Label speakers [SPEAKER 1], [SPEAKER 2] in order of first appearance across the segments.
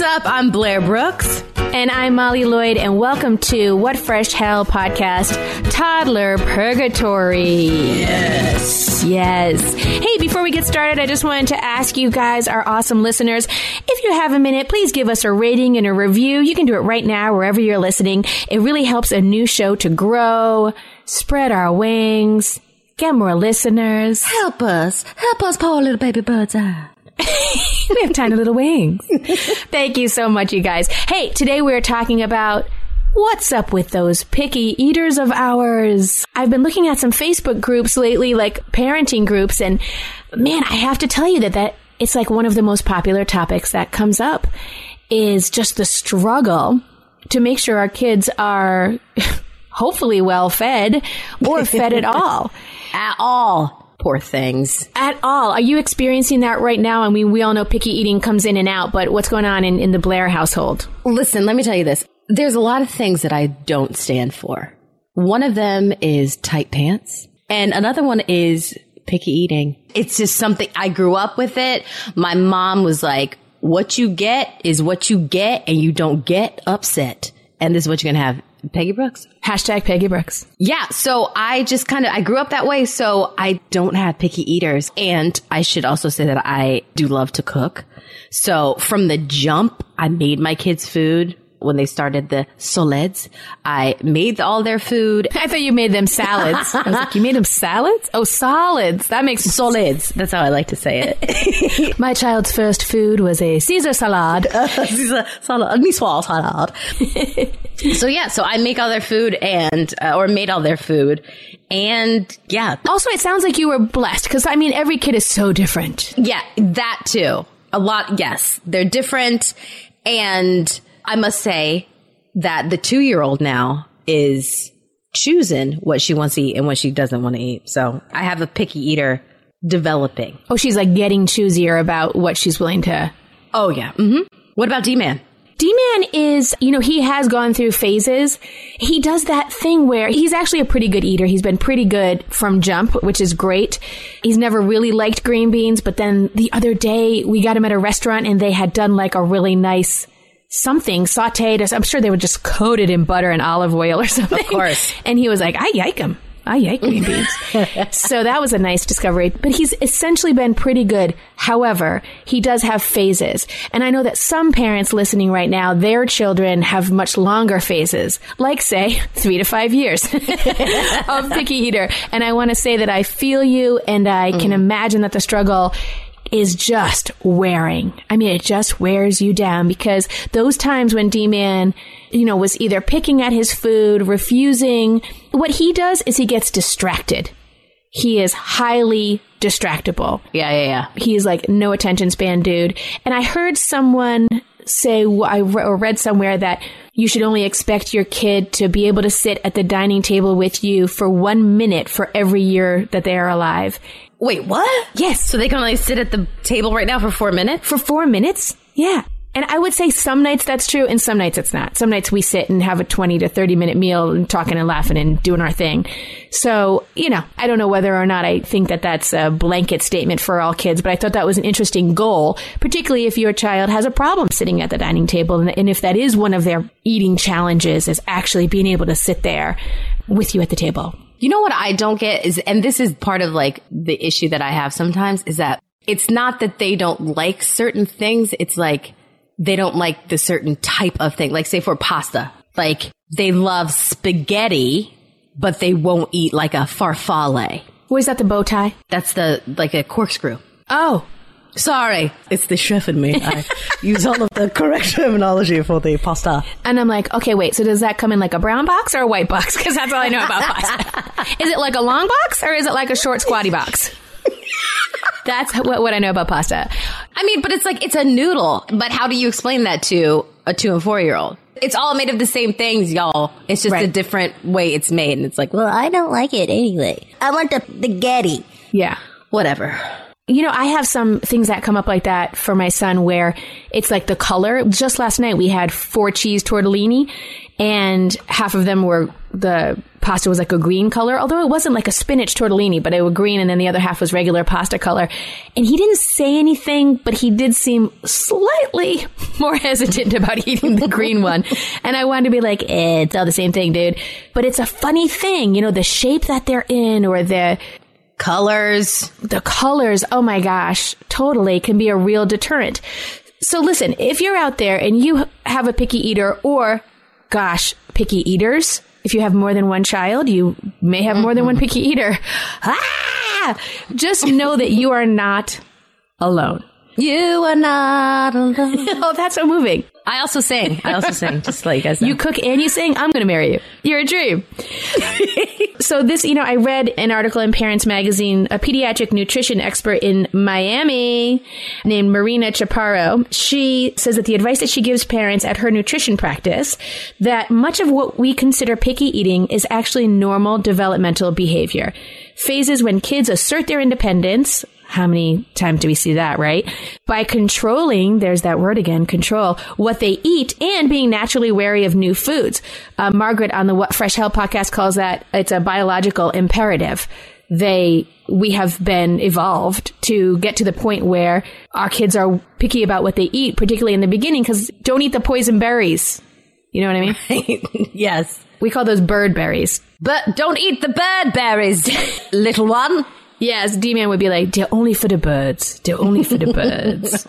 [SPEAKER 1] What's up? I'm Blair Brooks.
[SPEAKER 2] And I'm Molly Lloyd, and welcome to What Fresh Hell podcast, Toddler Purgatory.
[SPEAKER 1] Yes.
[SPEAKER 2] Yes. Hey, before we get started, I just wanted to ask you guys, our awesome listeners, if you have a minute, please give us a rating and a review. You can do it right now, wherever you're listening. It really helps a new show to grow, spread our wings, get more listeners.
[SPEAKER 1] Help us. Help us, poor little baby birds out.
[SPEAKER 2] we have tiny little wings. Thank you so much, you guys. Hey, today we're talking about what's up with those picky eaters of ours. I've been looking at some Facebook groups lately, like parenting groups, and man, I have to tell you that that it's like one of the most popular topics that comes up is just the struggle to make sure our kids are hopefully well fed or fed at all.
[SPEAKER 1] At all. Poor things.
[SPEAKER 2] At all. Are you experiencing that right now? I mean, we all know picky eating comes in and out, but what's going on in, in the Blair household?
[SPEAKER 1] Listen, let me tell you this. There's a lot of things that I don't stand for. One of them is tight pants, and another one is picky eating. It's just something I grew up with it. My mom was like, what you get is what you get, and you don't get upset. And this is what you're going to have. Peggy Brooks.
[SPEAKER 2] Hashtag Peggy Brooks.
[SPEAKER 1] Yeah. So I just kind of, I grew up that way. So I don't have picky eaters. And I should also say that I do love to cook. So from the jump, I made my kids food when they started the Soleds. I made all their food.
[SPEAKER 2] I thought you made them salads. I was like, you made them salads? Oh, solids. That makes
[SPEAKER 1] Solids. That's how I like to say it.
[SPEAKER 2] My child's first food was a Caesar salad.
[SPEAKER 1] Caesar salad, miswal salad. so yeah, so I make all their food and, uh, or made all their food. And yeah,
[SPEAKER 2] Also, it sounds like you were blessed because I mean, every kid is so different.
[SPEAKER 1] Yeah, that too. A lot, yes. They're different. And I must say that the two year old now is choosing what she wants to eat and what she doesn't want to eat. So I have a picky eater developing.
[SPEAKER 2] Oh, she's like getting choosier about what she's willing to.
[SPEAKER 1] Oh, yeah. Mm-hmm. What about D Man?
[SPEAKER 2] D-Man is, you know, he has gone through phases. He does that thing where he's actually a pretty good eater. He's been pretty good from jump, which is great. He's never really liked green beans, but then the other day we got him at a restaurant and they had done like a really nice something sauteed. I'm sure they were just coated in butter and olive oil or something. Of
[SPEAKER 1] course.
[SPEAKER 2] And he was like, I yike him. I yike green beans. so that was a nice discovery. But he's essentially been pretty good. However, he does have phases. And I know that some parents listening right now, their children have much longer phases, like say three to five years of picky eater. And I want to say that I feel you and I can mm-hmm. imagine that the struggle is just wearing. I mean, it just wears you down because those times when D-Man, you know, was either picking at his food, refusing, what he does is he gets distracted. He is highly distractible.
[SPEAKER 1] Yeah, yeah, yeah.
[SPEAKER 2] He is like no attention span dude. And I heard someone say, I re- or read somewhere that you should only expect your kid to be able to sit at the dining table with you for one minute for every year that they are alive.
[SPEAKER 1] Wait, what?
[SPEAKER 2] Yes.
[SPEAKER 1] So they can only sit at the table right now for four minutes?
[SPEAKER 2] For four minutes? Yeah. And I would say some nights that's true and some nights it's not. Some nights we sit and have a 20 to 30 minute meal and talking and laughing and doing our thing. So, you know, I don't know whether or not I think that that's a blanket statement for all kids, but I thought that was an interesting goal, particularly if your child has a problem sitting at the dining table. And, and if that is one of their eating challenges is actually being able to sit there with you at the table.
[SPEAKER 1] You know what I don't get is, and this is part of like the issue that I have sometimes is that it's not that they don't like certain things. It's like they don't like the certain type of thing. Like say for pasta, like they love spaghetti, but they won't eat like a farfalle.
[SPEAKER 2] Was that the bow tie?
[SPEAKER 1] That's the, like a corkscrew.
[SPEAKER 2] Oh,
[SPEAKER 1] Sorry. It's the chef in me. I use all of the correct terminology for the pasta.
[SPEAKER 2] And I'm like, okay, wait, so does that come in like a brown box or a white box? Because that's all I know about pasta. is it like a long box or is it like a short squatty box? That's what, what I know about pasta.
[SPEAKER 1] I mean, but it's like, it's a noodle. But how do you explain that to a two and four year old? It's all made of the same things, y'all. It's just a different way it's made. And it's like, well, I don't like it anyway. I want the spaghetti.
[SPEAKER 2] Yeah.
[SPEAKER 1] Whatever.
[SPEAKER 2] You know, I have some things that come up like that for my son where it's like the color. Just last night we had four cheese tortellini and half of them were the pasta was like a green color, although it wasn't like a spinach tortellini, but it was green and then the other half was regular pasta color. And he didn't say anything, but he did seem slightly more hesitant about eating the green one. And I wanted to be like, eh, it's all the same thing, dude. But it's a funny thing, you know, the shape that they're in or the,
[SPEAKER 1] Colors.
[SPEAKER 2] the colors, oh my gosh, totally can be a real deterrent. So listen, if you're out there and you have a picky eater or gosh, picky eaters, if you have more than one child, you may have more than one picky eater. Ah! Just know that you are not alone.
[SPEAKER 1] You are not alone.
[SPEAKER 2] Oh, that's so moving.
[SPEAKER 1] I also sing. I also sing, just let you guys know.
[SPEAKER 2] You cook and you sing. I'm going to marry you. You're a dream. so this, you know, I read an article in Parents Magazine. A pediatric nutrition expert in Miami named Marina Chaparro. She says that the advice that she gives parents at her nutrition practice that much of what we consider picky eating is actually normal developmental behavior. Phases when kids assert their independence, how many times do we see that, right? By controlling, there's that word again, control, what they eat and being naturally wary of new foods. Uh, Margaret on the What Fresh Hell podcast calls that it's a biological imperative. They, we have been evolved to get to the point where our kids are picky about what they eat, particularly in the beginning, because don't eat the poison berries. You know what I mean?
[SPEAKER 1] yes.
[SPEAKER 2] We call those bird berries.
[SPEAKER 1] But don't eat the bird berries, little one.
[SPEAKER 2] Yes, D Man would be like, they're only for the birds. They're only for the birds.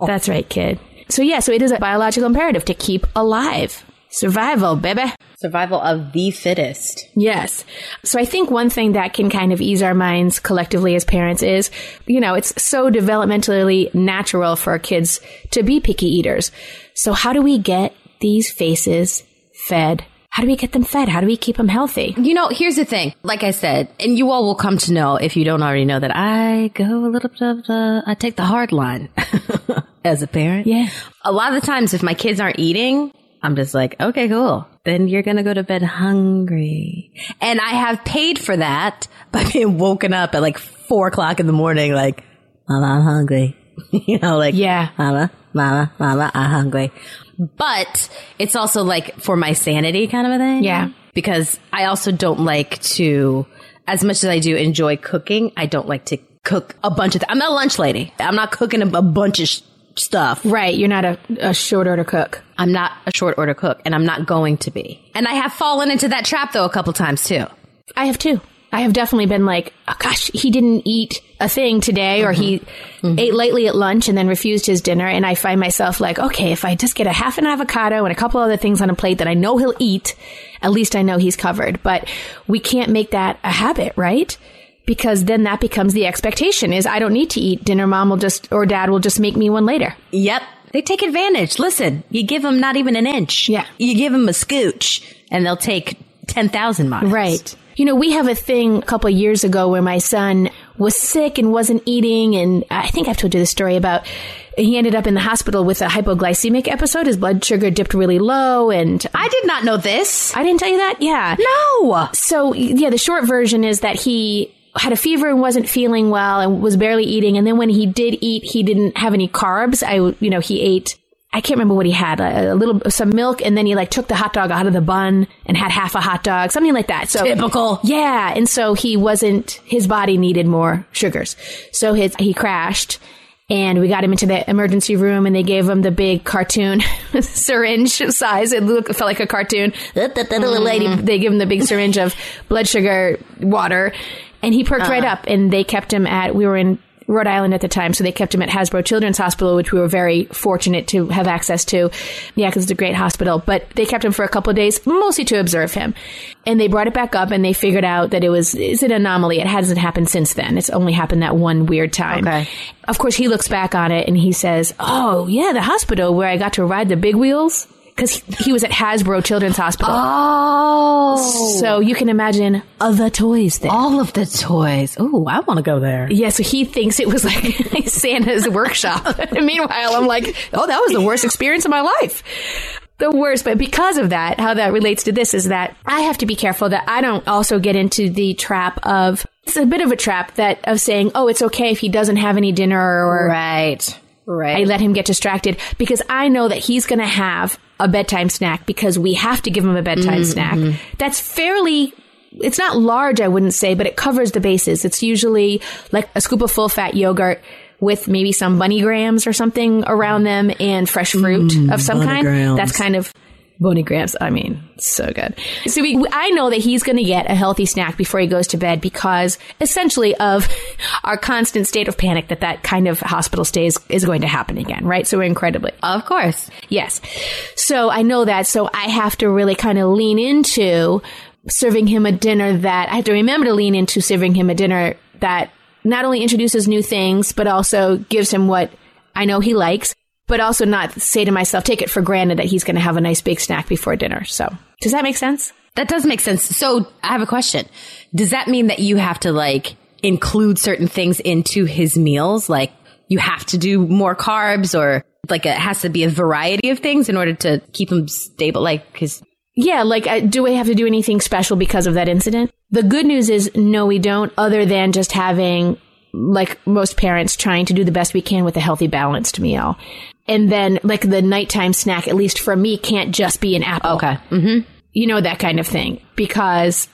[SPEAKER 2] That's right, kid. So yeah, so it is a biological imperative to keep alive. Survival, baby.
[SPEAKER 1] Survival of the fittest.
[SPEAKER 2] Yes. So I think one thing that can kind of ease our minds collectively as parents is, you know, it's so developmentally natural for our kids to be picky eaters. So how do we get these faces fed? How do we get them fed? How do we keep them healthy?
[SPEAKER 1] You know, here's the thing. Like I said, and you all will come to know if you don't already know that I go a little bit of the, I take the hard line as a parent.
[SPEAKER 2] Yeah.
[SPEAKER 1] A lot of the times if my kids aren't eating, I'm just like, okay, cool. Then you're going to go to bed hungry. And I have paid for that by being woken up at like four o'clock in the morning, like, mama, I'm hungry. you know, like,
[SPEAKER 2] Yeah.
[SPEAKER 1] mama, mama, mama, I'm hungry. But it's also like for my sanity kind of a thing.
[SPEAKER 2] Yeah.
[SPEAKER 1] Because I also don't like to, as much as I do enjoy cooking, I don't like to cook a bunch of, th- I'm not a lunch lady. I'm not cooking a, a bunch of sh- stuff.
[SPEAKER 2] Right. You're not a, a short order cook.
[SPEAKER 1] I'm not a short order cook and I'm not going to be. And I have fallen into that trap though a couple times too.
[SPEAKER 2] I have too. I have definitely been like, oh gosh, he didn't eat a thing today, or he mm-hmm. ate lightly at lunch and then refused his dinner. And I find myself like, okay, if I just get a half an avocado and a couple other things on a plate that I know he'll eat, at least I know he's covered. But we can't make that a habit, right? Because then that becomes the expectation is I don't need to eat dinner. Mom will just, or dad will just make me one later.
[SPEAKER 1] Yep. They take advantage. Listen, you give them not even an inch.
[SPEAKER 2] Yeah.
[SPEAKER 1] You give them a scooch and they'll take 10,000 miles.
[SPEAKER 2] Right. You know, we have a thing a couple of years ago where my son was sick and wasn't eating. And I think I've told you the story about he ended up in the hospital with a hypoglycemic episode. His blood sugar dipped really low. And
[SPEAKER 1] I did not know this.
[SPEAKER 2] I didn't tell you that? Yeah.
[SPEAKER 1] No.
[SPEAKER 2] So, yeah, the short version is that he had a fever and wasn't feeling well and was barely eating. And then when he did eat, he didn't have any carbs. I, you know, he ate I can't remember what he had, a, a little, some milk, and then he like took the hot dog out of the bun and had half a hot dog, something like that. So
[SPEAKER 1] Typical.
[SPEAKER 2] yeah. And so he wasn't, his body needed more sugars. So his, he crashed and we got him into the emergency room and they gave him the big cartoon syringe size. It looked, it felt like a cartoon. Lady, mm. they give him the big syringe of blood sugar water and he perked right uh. up and they kept him at, we were in Rhode Island at the time, so they kept him at Hasbro Children's Hospital, which we were very fortunate to have access to. Yeah, because it's a great hospital. But they kept him for a couple of days, mostly to observe him. And they brought it back up, and they figured out that it was it's an anomaly. It hasn't happened since then. It's only happened that one weird time.
[SPEAKER 1] Okay.
[SPEAKER 2] Of course, he looks back on it and he says, "Oh yeah, the hospital where I got to ride the big wheels." Because he, he was at Hasbro Children's Hospital.
[SPEAKER 1] Oh.
[SPEAKER 2] So you can imagine other toys there.
[SPEAKER 1] all of the toys. Oh, I want to go there.
[SPEAKER 2] Yeah, so he thinks it was like Santa's workshop. Meanwhile, I'm like, oh, that was the worst experience of my life. The worst. But because of that, how that relates to this is that I have to be careful that I don't also get into the trap of, it's a bit of a trap that of saying, oh, it's okay if he doesn't have any dinner or,
[SPEAKER 1] Right. Right.
[SPEAKER 2] I let him get distracted because I know that he's going to have a bedtime snack because we have to give him a bedtime
[SPEAKER 1] Mm-hmm.
[SPEAKER 2] snack. That's fairly it's not large, I wouldn't say, but it covers the bases. It's usually like a scoop of full fat yogurt with maybe some Bunny Grahams or something around them and fresh fruit of some kind.
[SPEAKER 1] grams.
[SPEAKER 2] That's kind of Bunny Grahams. I mean, so good. So we, I know that he's going to get a healthy snack before he goes to bed because essentially of our constant state of panic that that kind of hospital stay is, is going to happen again, right? So we're incredibly.
[SPEAKER 1] Of course.
[SPEAKER 2] Yes. So I know that. So I have to really kind of lean into serving him a dinner that I have to remember to lean into serving him a dinner that not only introduces new things, but also gives him what I know he likes, but also not say to myself, take it for granted that he's going to have a nice big snack before dinner. So does that make sense?
[SPEAKER 1] That does make sense. So I have a question. Does that mean that you have to like include certain things into his meals? Like you have to do more carbs or like it has to be a variety of things in order to keep him stable? Like his
[SPEAKER 2] Yeah, like, uh, do we have to do anything special because of that incident? The good news is, no, we don't, other than just having, like most parents, trying to do the best we can with a healthy, balanced meal. And then, like, the nighttime snack, at least for me, can't just be an apple.
[SPEAKER 1] Okay. Mm-hmm.
[SPEAKER 2] You know, that kind of thing. Because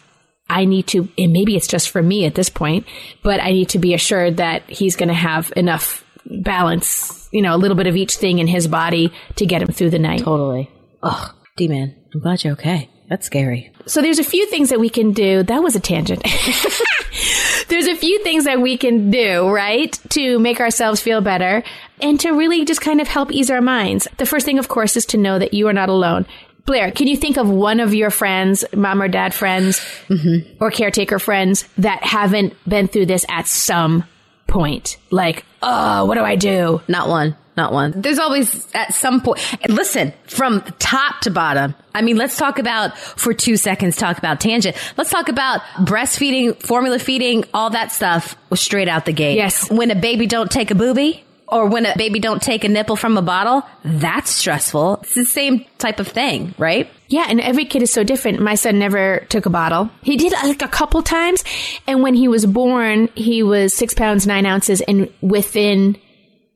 [SPEAKER 2] I need to, and maybe it's just for me at this point, but I need to be assured that he's going to have enough balance, you know, a little bit of each thing in his body to get him through the night.
[SPEAKER 1] Totally. Ugh, D-man, I'm glad you're okay. That's scary.
[SPEAKER 2] So there's a few things that we can do. That was a tangent. there's a few things that we can do, right, to make ourselves feel better and to really just kind of help ease our minds. The first thing, of course, is to know that you are not alone. Blair, can you think of one of your friends, mom or dad friends, mm-hmm. or caretaker friends that haven't been through this at some point? Like, oh, what do I do?
[SPEAKER 1] Not one. Not one. There's always at some point. Listen, from top to bottom. I mean, let's talk about for two seconds. Talk about tangent. Let's talk about breastfeeding, formula feeding, all that stuff straight out the gate.
[SPEAKER 2] Yes.
[SPEAKER 1] When a baby don't take a booby, or when a baby don't take a nipple from a bottle, that's stressful. It's the same type of thing, right?
[SPEAKER 2] Yeah, and every kid is so different. My son never took a bottle. He did like a couple times, and when he was born, he was six pounds nine ounces, and within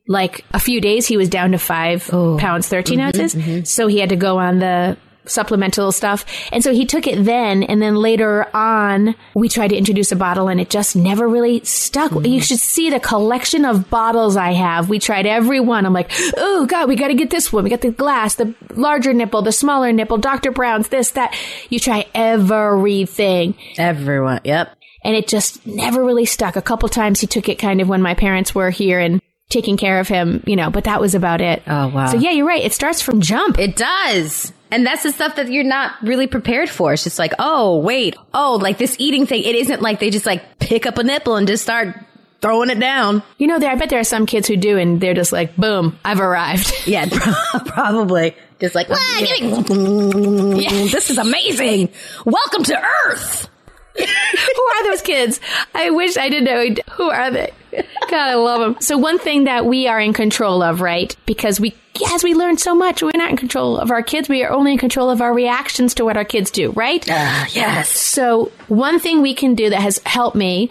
[SPEAKER 2] like a few days, he was down to five oh. pounds 13 mm-hmm. ounces. Mm-hmm. So he had to go on the supplemental stuff. And so he took it then, and then later on, we tried to introduce a bottle, and it just never really stuck. Mm-hmm. You should see the collection of bottles I have. We tried every one. I'm like, oh God, we got to get this one. We got the glass, the larger nipple, the smaller nipple, Dr. Brown's, this, that. You try everything
[SPEAKER 1] Everyone. Yep.
[SPEAKER 2] and it just never really stuck. A couple times he took it kind of when my parents were here and taking care of him, you know, but that was about it.
[SPEAKER 1] Oh, wow.
[SPEAKER 2] So yeah, you're right. It starts from jump.
[SPEAKER 1] It does. And that's the stuff that you're not really prepared for. It's just like, oh, wait. Oh, like this eating thing. It isn't like they just like pick up a nipple and just start throwing it down.
[SPEAKER 2] You know, there, I bet there are some kids who do and they're just like, boom, I've arrived.
[SPEAKER 1] Yeah, probably. Just like, "Ah, me- this is amazing. Welcome to Earth.
[SPEAKER 2] Who are those kids? I wish I didn't know. Who are they? God, I love them. So one thing that we are in control of, right? Because we, yes, we learn so much. We're not in control of our kids. We are only in control of our reactions to what our kids do, right?
[SPEAKER 1] Ah, yes.
[SPEAKER 2] So one thing we can do that has helped me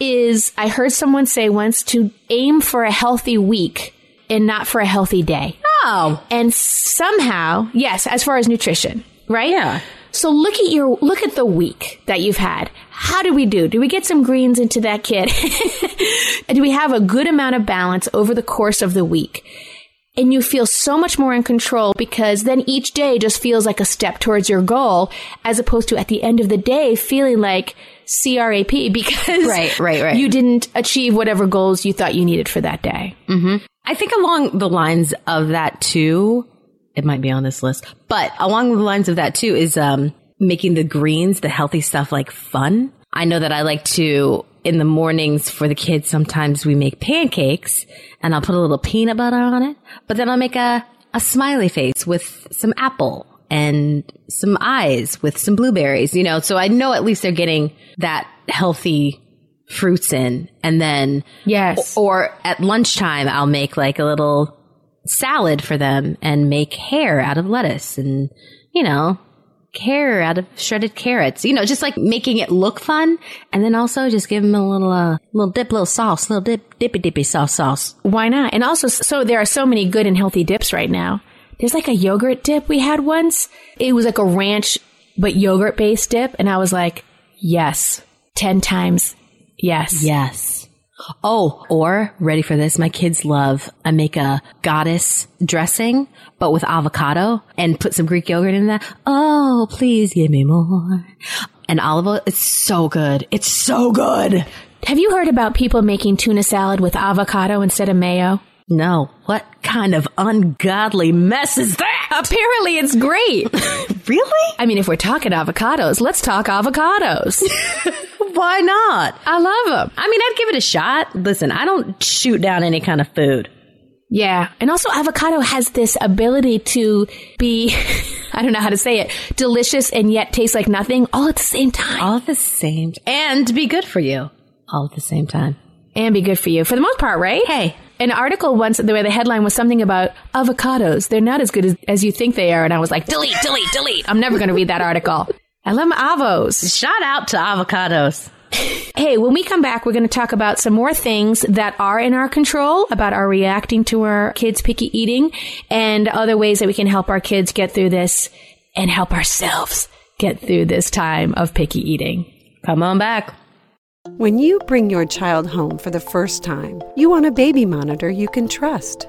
[SPEAKER 2] is I heard someone say once to aim for a healthy week and not for a healthy day.
[SPEAKER 1] Oh,
[SPEAKER 2] And somehow, yes, as far as nutrition, right?
[SPEAKER 1] Yeah.
[SPEAKER 2] So look at your look at the week that you've had. How do we do? Do we get some greens into that kid? do we have a good amount of balance over the course of the week? And you feel so much more in control because then each day just feels like a step towards your goal as opposed to at the end of the day feeling like CRAP because
[SPEAKER 1] Right, right, right.
[SPEAKER 2] you didn't achieve whatever goals you thought you needed for that day. Mm-hmm.
[SPEAKER 1] I think along the lines of that too, it might be on this list, but along the lines of that too is um, making the greens, the healthy stuff, like fun. I know that I like to in the mornings for the kids. Sometimes we make pancakes, and I'll put a little peanut butter on it, but then I'll make a a smiley face with some apple and some eyes with some blueberries. You know, so I know at least they're getting that healthy fruits in, and then
[SPEAKER 2] Yes.
[SPEAKER 1] or at lunchtime, I'll make like a little salad for them and make hair out of lettuce and, you know, hair out of shredded carrots. You know, just like making it look fun. And then also just give them a little, uh, little dip, little sauce, little dip, dippy dippy sauce sauce.
[SPEAKER 2] Why not? And also, so there are so many good and healthy dips right now. There's like a yogurt dip we had once. It was like a ranch, but yogurt based dip. And I was like, yes, 10 times. Yes.
[SPEAKER 1] Yes. Oh, or ready for this? My kids love, I make a goddess dressing, but with avocado and put some Greek yogurt in that. Oh, please give me more. And olive oil. It's so good. It's so good.
[SPEAKER 2] Have you heard about people making tuna salad with avocado instead of mayo?
[SPEAKER 1] No. What kind of ungodly mess is that?
[SPEAKER 2] Apparently it's great.
[SPEAKER 1] really?
[SPEAKER 2] I mean, if we're talking avocados, let's talk avocados.
[SPEAKER 1] Why not?
[SPEAKER 2] I love them.
[SPEAKER 1] I mean, I'd give it a shot. Listen, I don't shoot down any kind of food.
[SPEAKER 2] Yeah. And also avocado has this ability to be, I don't know how to say it, delicious and yet taste like nothing all at the same time.
[SPEAKER 1] All at the same and be good for you all at the same time.
[SPEAKER 2] And be good for you. For the most part, right?
[SPEAKER 1] Hey.
[SPEAKER 2] An article once, the way the headline was something about avocados. They're not as good as, as you think they are. And I was like, delete, delete, delete. I'm never going to read that article. I love my avos.
[SPEAKER 1] Shout out to avocados.
[SPEAKER 2] Hey, when we come back, we're going to talk about some more things that are in our control about our reacting to our kids' picky eating and other ways that we can help our kids get through this and help ourselves get through this time of picky eating.
[SPEAKER 1] Come on back.
[SPEAKER 3] When you bring your child home for the first time, you want a baby monitor you can trust.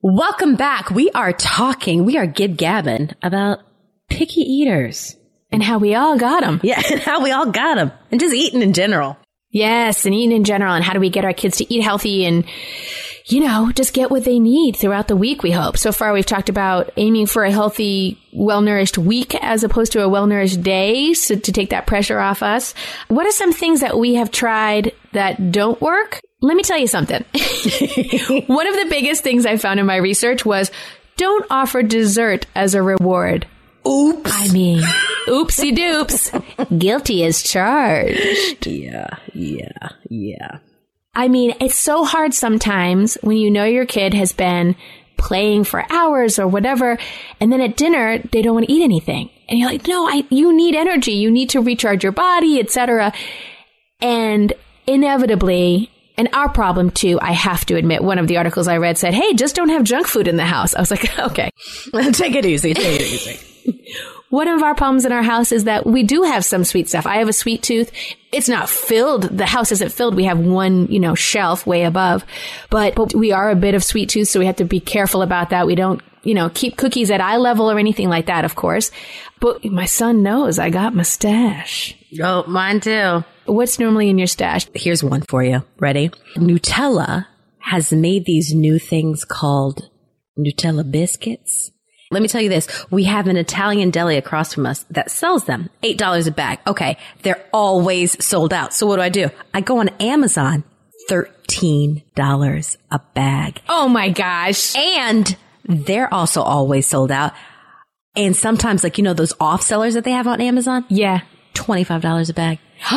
[SPEAKER 1] Welcome back. We are talking, we are gib gabbing about picky eaters.
[SPEAKER 2] And how we all got them.
[SPEAKER 1] Yeah, and how we all got them. And just eating in general.
[SPEAKER 2] Yes, and eating in general, and how do we get our kids to eat healthy and, you know, just get what they need throughout the week, we hope. So far, we've talked about aiming for a healthy, well nourished week as opposed to a well nourished day so to take that pressure off us. What are some things that we have tried that don't work? Let me tell you something. One of the biggest things I found in my research was don't offer dessert as a reward.
[SPEAKER 1] Oops.
[SPEAKER 2] I mean, oopsie doops. Guilty as charged.
[SPEAKER 1] Yeah, yeah, yeah.
[SPEAKER 2] I mean, it's so hard sometimes when you know your kid has been playing for hours or whatever, and then at dinner they don't want to eat anything, and you're like, "No, I, you need energy. You need to recharge your body, etc." And inevitably, and our problem too, I have to admit, one of the articles I read said, "Hey, just don't have junk food in the house." I was like, "Okay,
[SPEAKER 1] take it easy, take it easy."
[SPEAKER 2] One of our problems in our house is that we do have some sweet stuff. I have a sweet tooth. It's not filled. The house isn't filled. We have one, you know, shelf way above, but, but we are a bit of sweet tooth. So we have to be careful about that. We don't, you know, keep cookies at eye level or anything like that, of course. But my son knows I got my stash.
[SPEAKER 1] Oh, mine too.
[SPEAKER 2] What's normally in your stash?
[SPEAKER 1] Here's one for you. Ready? Nutella has made these new things called Nutella biscuits. Let me tell you this. We have an Italian deli across from us that sells them. $8 a bag. Okay. They're always sold out. So what do I do? I go on Amazon. $13 a bag.
[SPEAKER 2] Oh my gosh.
[SPEAKER 1] And they're also always sold out. And sometimes like, you know, those off sellers that they have on Amazon?
[SPEAKER 2] Yeah.
[SPEAKER 1] $25 a bag.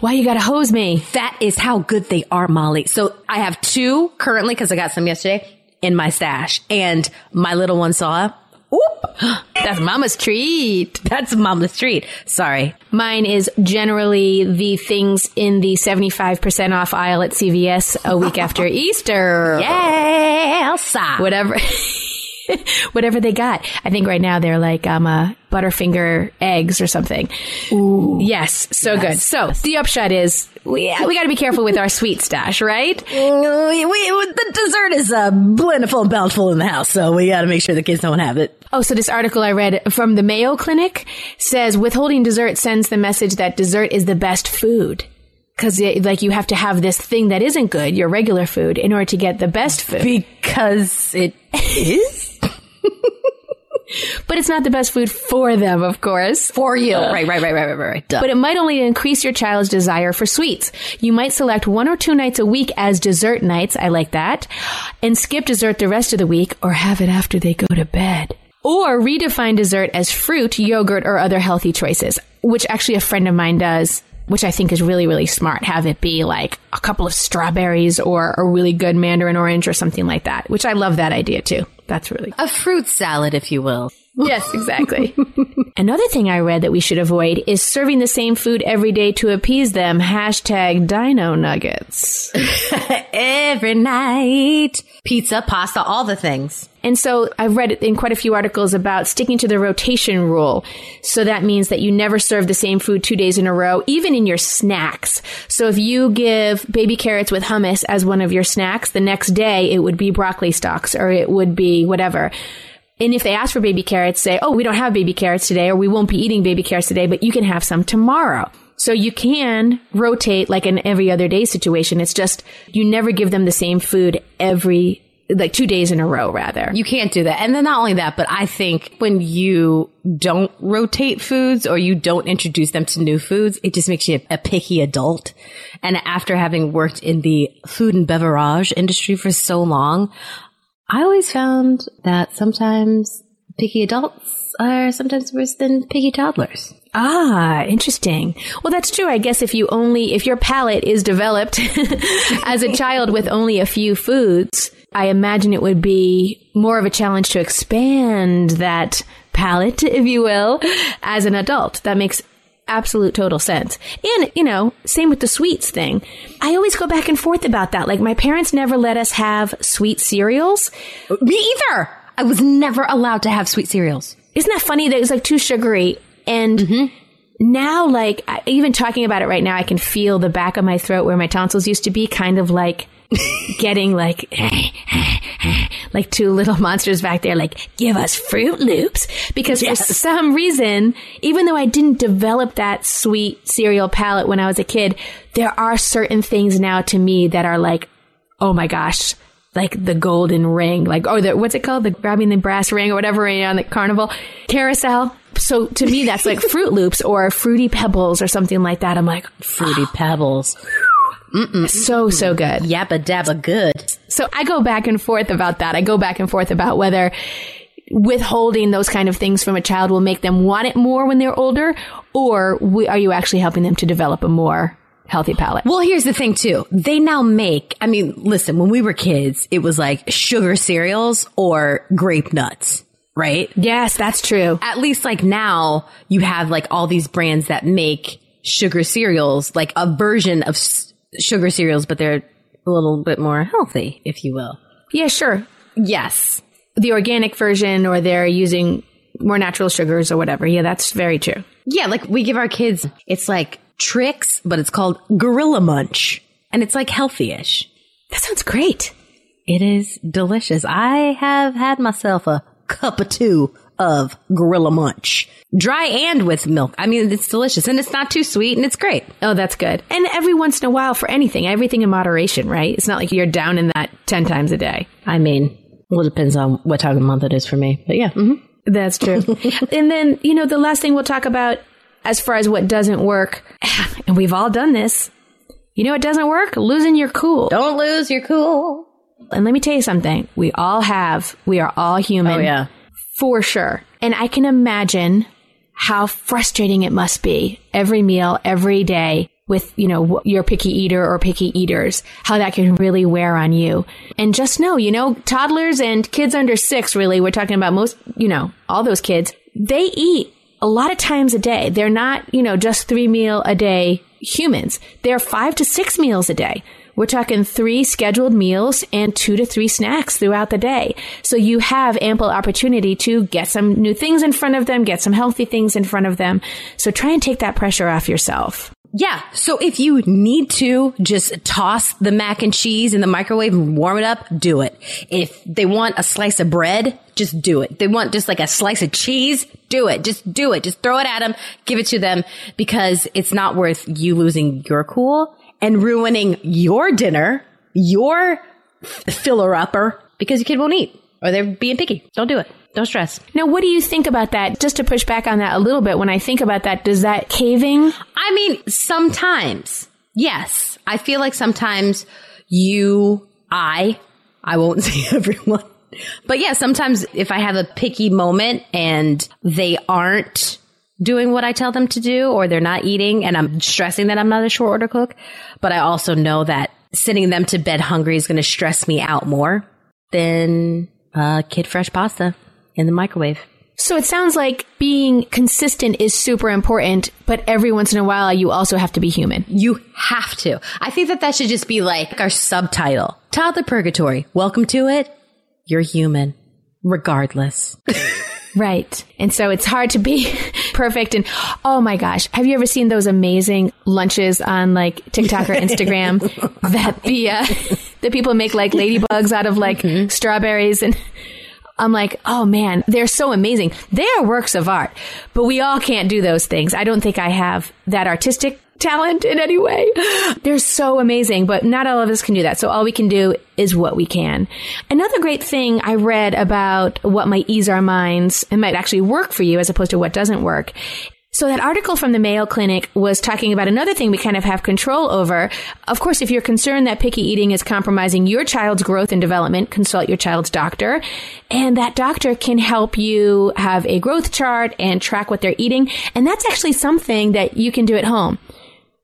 [SPEAKER 2] Why you gotta hose me?
[SPEAKER 1] That is how good they are, Molly. So I have two currently because I got some yesterday in my stash and my little one saw Oop.
[SPEAKER 2] That's mama's treat.
[SPEAKER 1] That's mama's treat. Sorry.
[SPEAKER 2] Mine is generally the things in the 75% off aisle at CVS a week after Easter.
[SPEAKER 1] Yes.
[SPEAKER 2] Whatever. Whatever they got. I think right now they're like, um, uh, Butterfinger eggs or something. Ooh. Yes, so yes. good. So the upshot is we, we got to be careful with our sweet stash, right?
[SPEAKER 1] Mm, we, we, the dessert is uh, plentiful and bountiful in the house, so we got to make sure the kids don't have it.
[SPEAKER 2] Oh, so this article I read from the Mayo Clinic says withholding dessert sends the message that dessert is the best food. Cause like you have to have this thing that isn't good, your regular food, in order to get the best food.
[SPEAKER 1] Because it is?
[SPEAKER 2] but it's not the best food for them, of course.
[SPEAKER 1] For you. Uh, right, right, right, right, right, right.
[SPEAKER 2] Duh. But it might only increase your child's desire for sweets. You might select one or two nights a week as dessert nights. I like that. And skip dessert the rest of the week or have it after they go to bed. Or redefine dessert as fruit, yogurt, or other healthy choices, which actually a friend of mine does which I think is really, really smart. Have it be like a couple of strawberries or a really good mandarin orange or something like that, which I love that idea too. That's really
[SPEAKER 1] a fruit salad, if you will.
[SPEAKER 2] Yes, exactly. Another thing I read that we should avoid is serving the same food every day to appease them. Hashtag dino nuggets.
[SPEAKER 1] every night. Pizza, pasta, all the things.
[SPEAKER 2] And so I've read in quite a few articles about sticking to the rotation rule. So that means that you never serve the same food two days in a row, even in your snacks. So if you give baby carrots with hummus as one of your snacks, the next day it would be broccoli stalks or it would be whatever. And if they ask for baby carrots, say, oh, we don't have baby carrots today, or we won't be eating baby carrots today, but you can have some tomorrow. So you can rotate like an every other day situation. It's just you never give them the same food every like two days in a row rather.
[SPEAKER 1] You can't do that. And then not only that, but I think when you don't rotate foods or you don't introduce them to new foods, it just makes you a, a picky adult. And after having worked in the food and beverage industry for so long, I always found that sometimes picky adults are sometimes worse than picky toddlers.
[SPEAKER 2] Ah, interesting. Well, that's true. I guess if you only, if your palate is developed as a child with only a few foods, I imagine it would be more of a challenge to expand that palate, if you will, as an adult. That makes absolute total sense. And, you know, same with the sweets thing. I always go back and forth about that. Like my parents never let us have sweet cereals.
[SPEAKER 1] Me either. I was never allowed to have sweet cereals.
[SPEAKER 2] Isn't that funny that it's like too sugary and mm-hmm. now like even talking about it right now I can feel the back of my throat where my tonsils used to be kind of like getting like like two little monsters back there like give us Froot Loops? Because yes. for some reason even though i didn't develop that sweet cereal palate when i was a kid there are certain things now to me that are like oh my gosh like the golden ring like or the what's it called? The grabbing the brass ring or whatever on the carnival? Carousel? So to me that's like Froot Loops or fruity pebbles or something like that. I'm like
[SPEAKER 1] fruity oh. pebbles
[SPEAKER 2] Mm-mm. So, so good.
[SPEAKER 1] Yappa dabba good.
[SPEAKER 2] So I go back and forth about that. I go back and forth about whether withholding those kind of things from a child will make them want it more when they're older, or we, are you actually helping them to develop a more healthy palate?
[SPEAKER 1] Well, here's the thing too. They now make, I mean, listen, when we were kids, it was like sugar cereals or grape nuts right?
[SPEAKER 2] Yes, that's true.
[SPEAKER 1] At least like now you have like all these brands that make sugar cereals, like a version of sugar cereals, but they're a little bit more healthy, if you will.
[SPEAKER 2] Yeah, sure.
[SPEAKER 1] Yes.
[SPEAKER 2] The organic version, or they're using more natural sugars or whatever. Yeah, that's very true.
[SPEAKER 1] Yeah, like we give our kids, it's like Trix, but it's called Gorilla Munch. And it's like healthy-ish.
[SPEAKER 2] That sounds great.
[SPEAKER 1] It is delicious. I have had myself a cup of two of Gorilla Munch. Dry and with milk. I mean, it's delicious and it's not too sweet and it's great.
[SPEAKER 2] Oh, that's good. And every once in a while for anything, everything in moderation, right? It's not like you're down in that 10 times a day.
[SPEAKER 1] I mean, well, it depends on what time of month it is for me. But yeah. Mm-hmm.
[SPEAKER 2] That's true. and then, you know, the last thing we'll talk about as far as what doesn't work, and we've all done this. You know, it doesn't work? Losing your cool.
[SPEAKER 1] Don't lose your cool.
[SPEAKER 2] And let me tell you something. We all have, we are all human.
[SPEAKER 1] Oh, yeah.
[SPEAKER 2] For sure. And I can imagine how frustrating it must be every meal, every day with, you know, your picky eater or picky eaters, how that can really wear on you. And just know, you know, toddlers and kids under six, really, we're talking about most, you know, all those kids, they eat a lot of times a day. They're not, you know, just three meal a day humans. They're five to six meals a day We're talking three scheduled meals and two to three snacks throughout the day. So you have ample opportunity to get some new things in front of them, get some healthy things in front of them. So try and take that pressure off yourself.
[SPEAKER 1] Yeah. So if you need to just toss the mac and cheese in the microwave and warm it up, do it. If they want a slice of bread, just do it. They want just like a slice of cheese, do it. Just do it. Just throw it at them, give it to them because it's not worth you losing your cool and ruining your dinner, your filler upper because your kid won't eat or they're being picky. Don't do it. Don't stress.
[SPEAKER 2] Now, what do you think about that? Just to push back on that a little bit, when I think about that, does that caving?
[SPEAKER 1] I mean, sometimes, yes. I feel like sometimes you, I, I won't say everyone, but yeah, sometimes if I have a picky moment and they aren't doing what I tell them to do or they're not eating and I'm stressing that I'm not a short order cook, but I also know that sending them to bed hungry is going to stress me out more than uh, kid fresh pasta in the microwave.
[SPEAKER 2] So it sounds like being consistent is super important, but every once in a while you also have to be human.
[SPEAKER 1] You have to. I think that that should just be like our subtitle. Toddler Purgatory. Welcome to it. You're human, regardless.
[SPEAKER 2] Right. And so it's hard to be perfect. And oh my gosh, have you ever seen those amazing lunches on like TikTok or Instagram that the, uh, the people make like ladybugs out of like mm-hmm. strawberries and I'm like, oh man, they're so amazing. They are works of art, but we all can't do those things. I don't think I have that artistic talent in any way. They're so amazing, but not all of us can do that. So all we can do is what we can. Another great thing I read about what might ease our minds and might actually work for you as opposed to what doesn't work so that article from the Mayo Clinic was talking about another thing we kind of have control over. Of course, if you're concerned that picky eating is compromising your child's growth and development, consult your child's doctor. And that doctor can help you have a growth chart and track what they're eating. And that's actually something that you can do at home.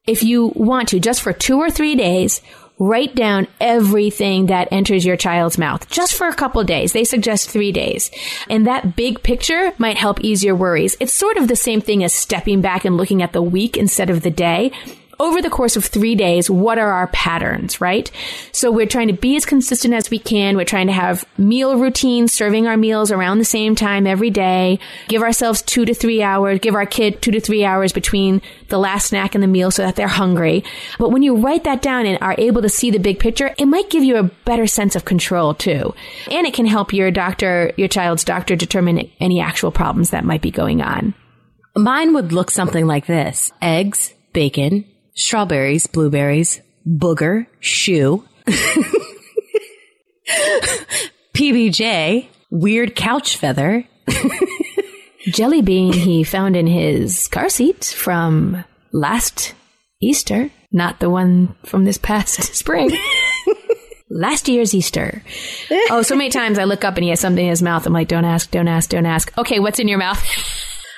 [SPEAKER 2] If you want to, just for two or three days, write down everything that enters your child's mouth just for a couple days. They suggest three days. And that big picture might help ease your worries. It's sort of the same thing as stepping back and looking at the week instead of the day over the course of three days, what are our patterns, right? So we're trying to be as consistent as we can. We're trying to have meal routines, serving our meals around the same time every day, give ourselves two to three hours, give our kid two to three hours between the last snack and the meal so that they're hungry. But when you write that down and are able to see the big picture, it might give you a better sense of control too. And it can help your doctor, your child's doctor determine any actual problems that might be going on.
[SPEAKER 1] Mine would look something like this. Eggs, bacon, strawberries, blueberries, booger, shoe, PBJ, weird couch feather,
[SPEAKER 2] jelly bean he found in his car seat from last Easter, not the one from this past spring. last year's Easter. Oh, so many times I look up and he has something in his mouth. I'm like, don't ask, don't ask, don't ask. Okay, what's in your mouth?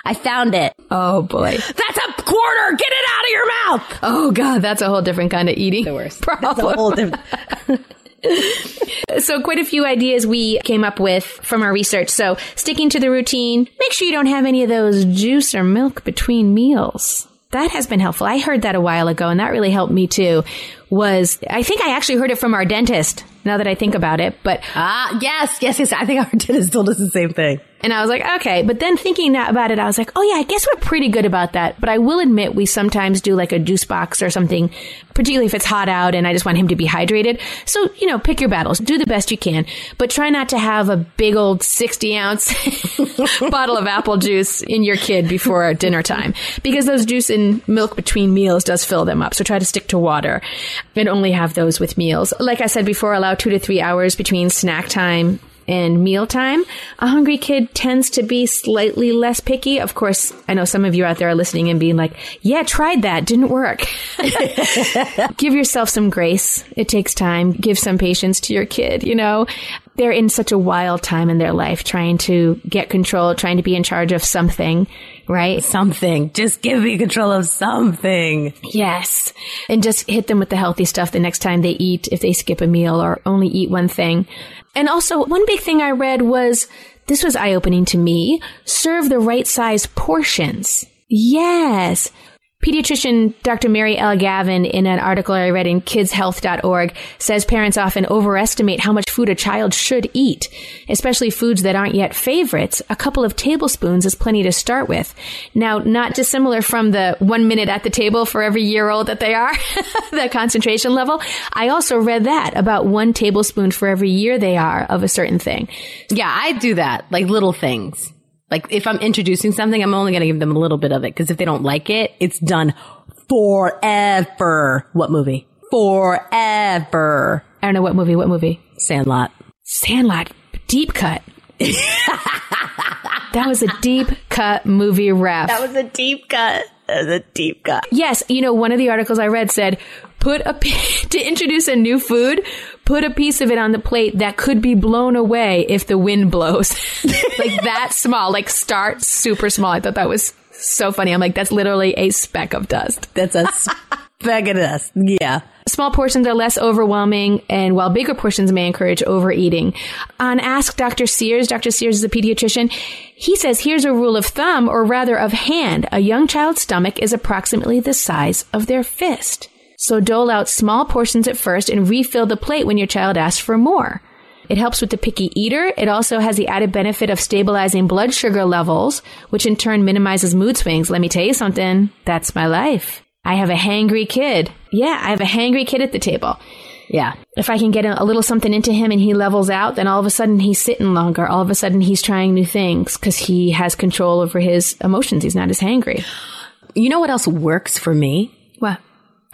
[SPEAKER 1] I found it.
[SPEAKER 2] Oh boy.
[SPEAKER 1] That's a quarter. Get it out of your mouth.
[SPEAKER 2] Oh god, that's a whole different kind of eating.
[SPEAKER 1] The worst.
[SPEAKER 2] Problem.
[SPEAKER 1] That's a whole different.
[SPEAKER 2] so quite a few ideas we came up with from our research. So sticking to the routine, make sure you don't have any of those juice or milk between meals. That has been helpful. I heard that a while ago and that really helped me too. Was I think I actually heard it from our dentist now that I think about it, but
[SPEAKER 1] ah, yes, yes, yes. I think our dentist told us the same thing.
[SPEAKER 2] And I was like, okay. But then thinking about it, I was like, oh yeah, I guess we're pretty good about that. But I will admit we sometimes do like a juice box or something, particularly if it's hot out and I just want him to be hydrated. So, you know, pick your battles. Do the best you can, but try not to have a big old 60 ounce bottle of apple juice in your kid before dinner time because those juice and milk between meals does fill them up. So try to stick to water and only have those with meals. Like I said before, allow two to three hours between snack time and mealtime, a hungry kid tends to be slightly less picky. Of course, I know some of you out there are listening and being like, yeah, tried that. Didn't work. Give yourself some grace. It takes time. Give some patience to your kid. You know, they're in such a wild time in their life trying to get control, trying to be in charge of something, right?
[SPEAKER 1] Something. Just give me control of something.
[SPEAKER 2] Yes. And just hit them with the healthy stuff the next time they eat, if they skip a meal or only eat one thing. And also, one big thing I read was this was eye opening to me serve the right size portions. Yes. Pediatrician Dr. Mary L. Gavin, in an article I read in kidshealth.org, says parents often overestimate how much food a child should eat, especially foods that aren't yet favorites. A couple of tablespoons is plenty to start with. Now, not dissimilar from the one minute at the table for every year old that they are, the concentration level. I also read that about one tablespoon for every year they are of a certain thing.
[SPEAKER 1] Yeah, I do that. Like little things. Like if I'm introducing something, I'm only going to give them a little bit of it because if they don't like it, it's done forever. What movie? Forever.
[SPEAKER 2] I don't know what movie, what movie?
[SPEAKER 1] Sandlot.
[SPEAKER 2] Sandlot, deep cut. that was a deep cut movie ref.
[SPEAKER 1] That was a deep cut. That was a deep cut.
[SPEAKER 2] Yes, you know, one of the articles I read said, put a, to introduce a new food, put a piece of it on the plate that could be blown away if the wind blows. like that small, like start super small. I thought that was so funny. I'm like, that's literally a speck of dust.
[SPEAKER 1] That's a speck of dust. Yeah.
[SPEAKER 2] Small portions are less overwhelming, and while bigger portions may encourage overeating. On Ask Dr. Sears, Dr. Sears is a pediatrician. He says here's a rule of thumb, or rather of hand. A young child's stomach is approximately the size of their fist. So dole out small portions at first and refill the plate when your child asks for more. It helps with the picky eater. It also has the added benefit of stabilizing blood sugar levels, which in turn minimizes mood swings. Let me tell you something. That's my life. I have a hangry kid. Yeah, I have a hangry kid at the table.
[SPEAKER 1] Yeah.
[SPEAKER 2] If I can get a, little something into him and he levels out, then all of a sudden he's sitting longer. All of a sudden he's trying new things because he has control over his emotions. He's not as hangry.
[SPEAKER 1] You know what else works for me?
[SPEAKER 2] What?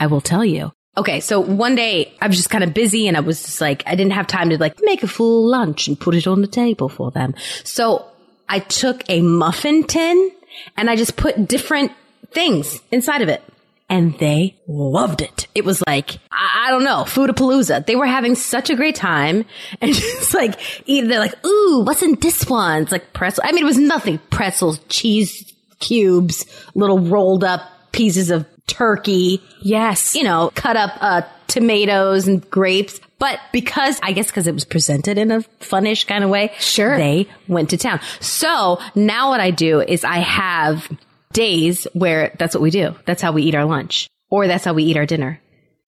[SPEAKER 1] I will tell you. Okay, so one day I was just kind of busy and I was just like, I didn't have time to like make a full lunch and put it on the table for them. So I took a muffin tin and I just put different things inside of it and they loved it. It was like, I, I don't know, Foodapalooza. They were having such a great time and just like, either they're like, ooh, what's in this one? It's like pretzel. I mean, it was nothing. Pretzels, cheese cubes, little rolled up pieces of turkey.
[SPEAKER 2] Yes.
[SPEAKER 1] You know, cut up, uh, tomatoes and grapes. But because, I guess because it was presented in a funnish kind of way.
[SPEAKER 2] Sure.
[SPEAKER 1] They went to town. So now what I do is I have days where that's what we do. That's how we eat our lunch or that's how we eat our dinner.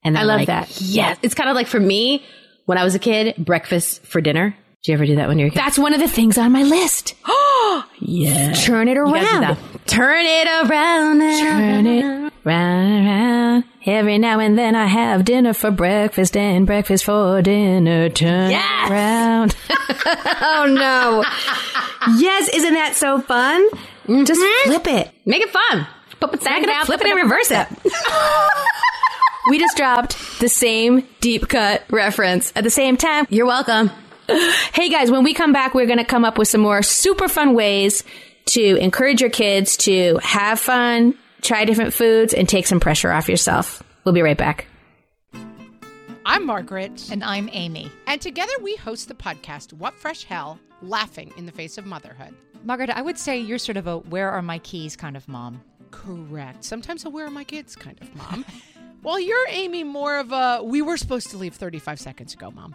[SPEAKER 2] And I love like, that.
[SPEAKER 1] Yes. It's kind of like for me, when I was a kid, breakfast for dinner. Did you ever do that when you were a kid?
[SPEAKER 2] That's one of the things on my list.
[SPEAKER 1] yeah.
[SPEAKER 2] Turn it around.
[SPEAKER 1] Turn it around.
[SPEAKER 2] Turn it round, round. Every now and then I have dinner for breakfast and breakfast for dinner. Turn
[SPEAKER 1] yes!
[SPEAKER 2] around. oh no. yes. Isn't that so fun? Mm-hmm. Just flip it.
[SPEAKER 1] Make it fun.
[SPEAKER 2] Put it back it flip it and reverse it. we just dropped the same deep cut reference at the same time.
[SPEAKER 1] You're welcome.
[SPEAKER 2] Hey guys, when we come back, we're going to come up with some more super fun ways to encourage your kids to have fun, try different foods, and take some pressure off yourself. We'll be right back.
[SPEAKER 4] I'm Margaret.
[SPEAKER 5] And I'm Amy.
[SPEAKER 4] And together we host the podcast, What Fresh Hell Laughing in the Face of Motherhood.
[SPEAKER 5] Margaret, I would say you're sort of a where are my keys kind of mom.
[SPEAKER 4] Correct. Sometimes a where are my kids kind of mom. well, you're Amy more of a we were supposed to leave 35 seconds ago, mom.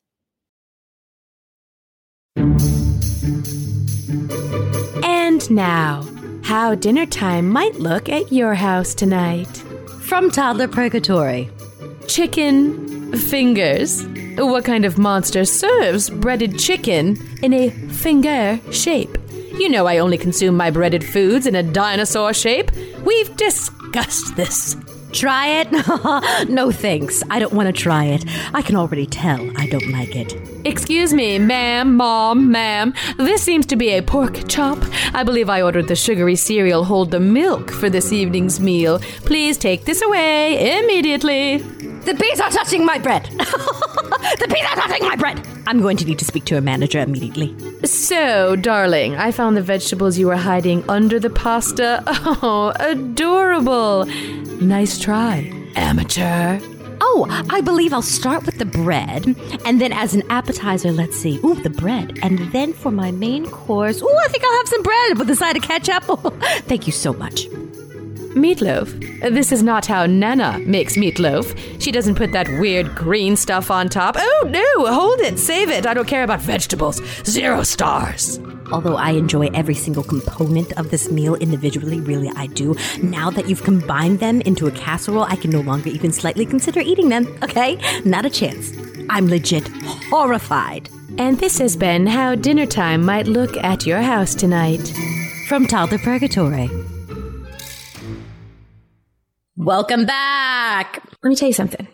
[SPEAKER 2] And now, how dinner time might look at your house tonight.
[SPEAKER 1] From Toddler Purgatory.
[SPEAKER 2] Chicken fingers. What kind of monster serves breaded chicken in a finger shape? You know I only consume my breaded foods in a dinosaur shape. We've discussed this.
[SPEAKER 1] Try it? no thanks. I don't want to try it. I can already tell I don't like it.
[SPEAKER 2] Excuse me, ma'am, mom, ma'am. This seems to be a pork chop. I believe I ordered the sugary cereal hold the milk for this evening's meal. Please take this away immediately.
[SPEAKER 1] The bees are touching my bread. the bees are touching my bread. I'm going to need to speak to a manager immediately.
[SPEAKER 2] So, darling, I found the vegetables you were hiding under the pasta. Oh, adorable. Nice try, amateur.
[SPEAKER 1] Oh, I believe I'll start with the bread, and then as an appetizer, let's see. Ooh, the bread. And then for my main course, ooh, I think I'll have some bread with a side of ketchup. Thank you so much.
[SPEAKER 2] Meatloaf. This is not how Nana makes meatloaf. She doesn't put that weird green stuff on top. Oh, no, hold it, save it. I don't care about vegetables. Zero stars.
[SPEAKER 1] Although I enjoy every single component of this meal individually, really I do. Now that you've combined them into a casserole, I can no longer even slightly consider eating them, okay? Not a chance. I'm legit horrified.
[SPEAKER 2] And this has been how dinner time might look at your house tonight.
[SPEAKER 1] From Toddler Purgatory. Welcome back.
[SPEAKER 2] Let me tell you something.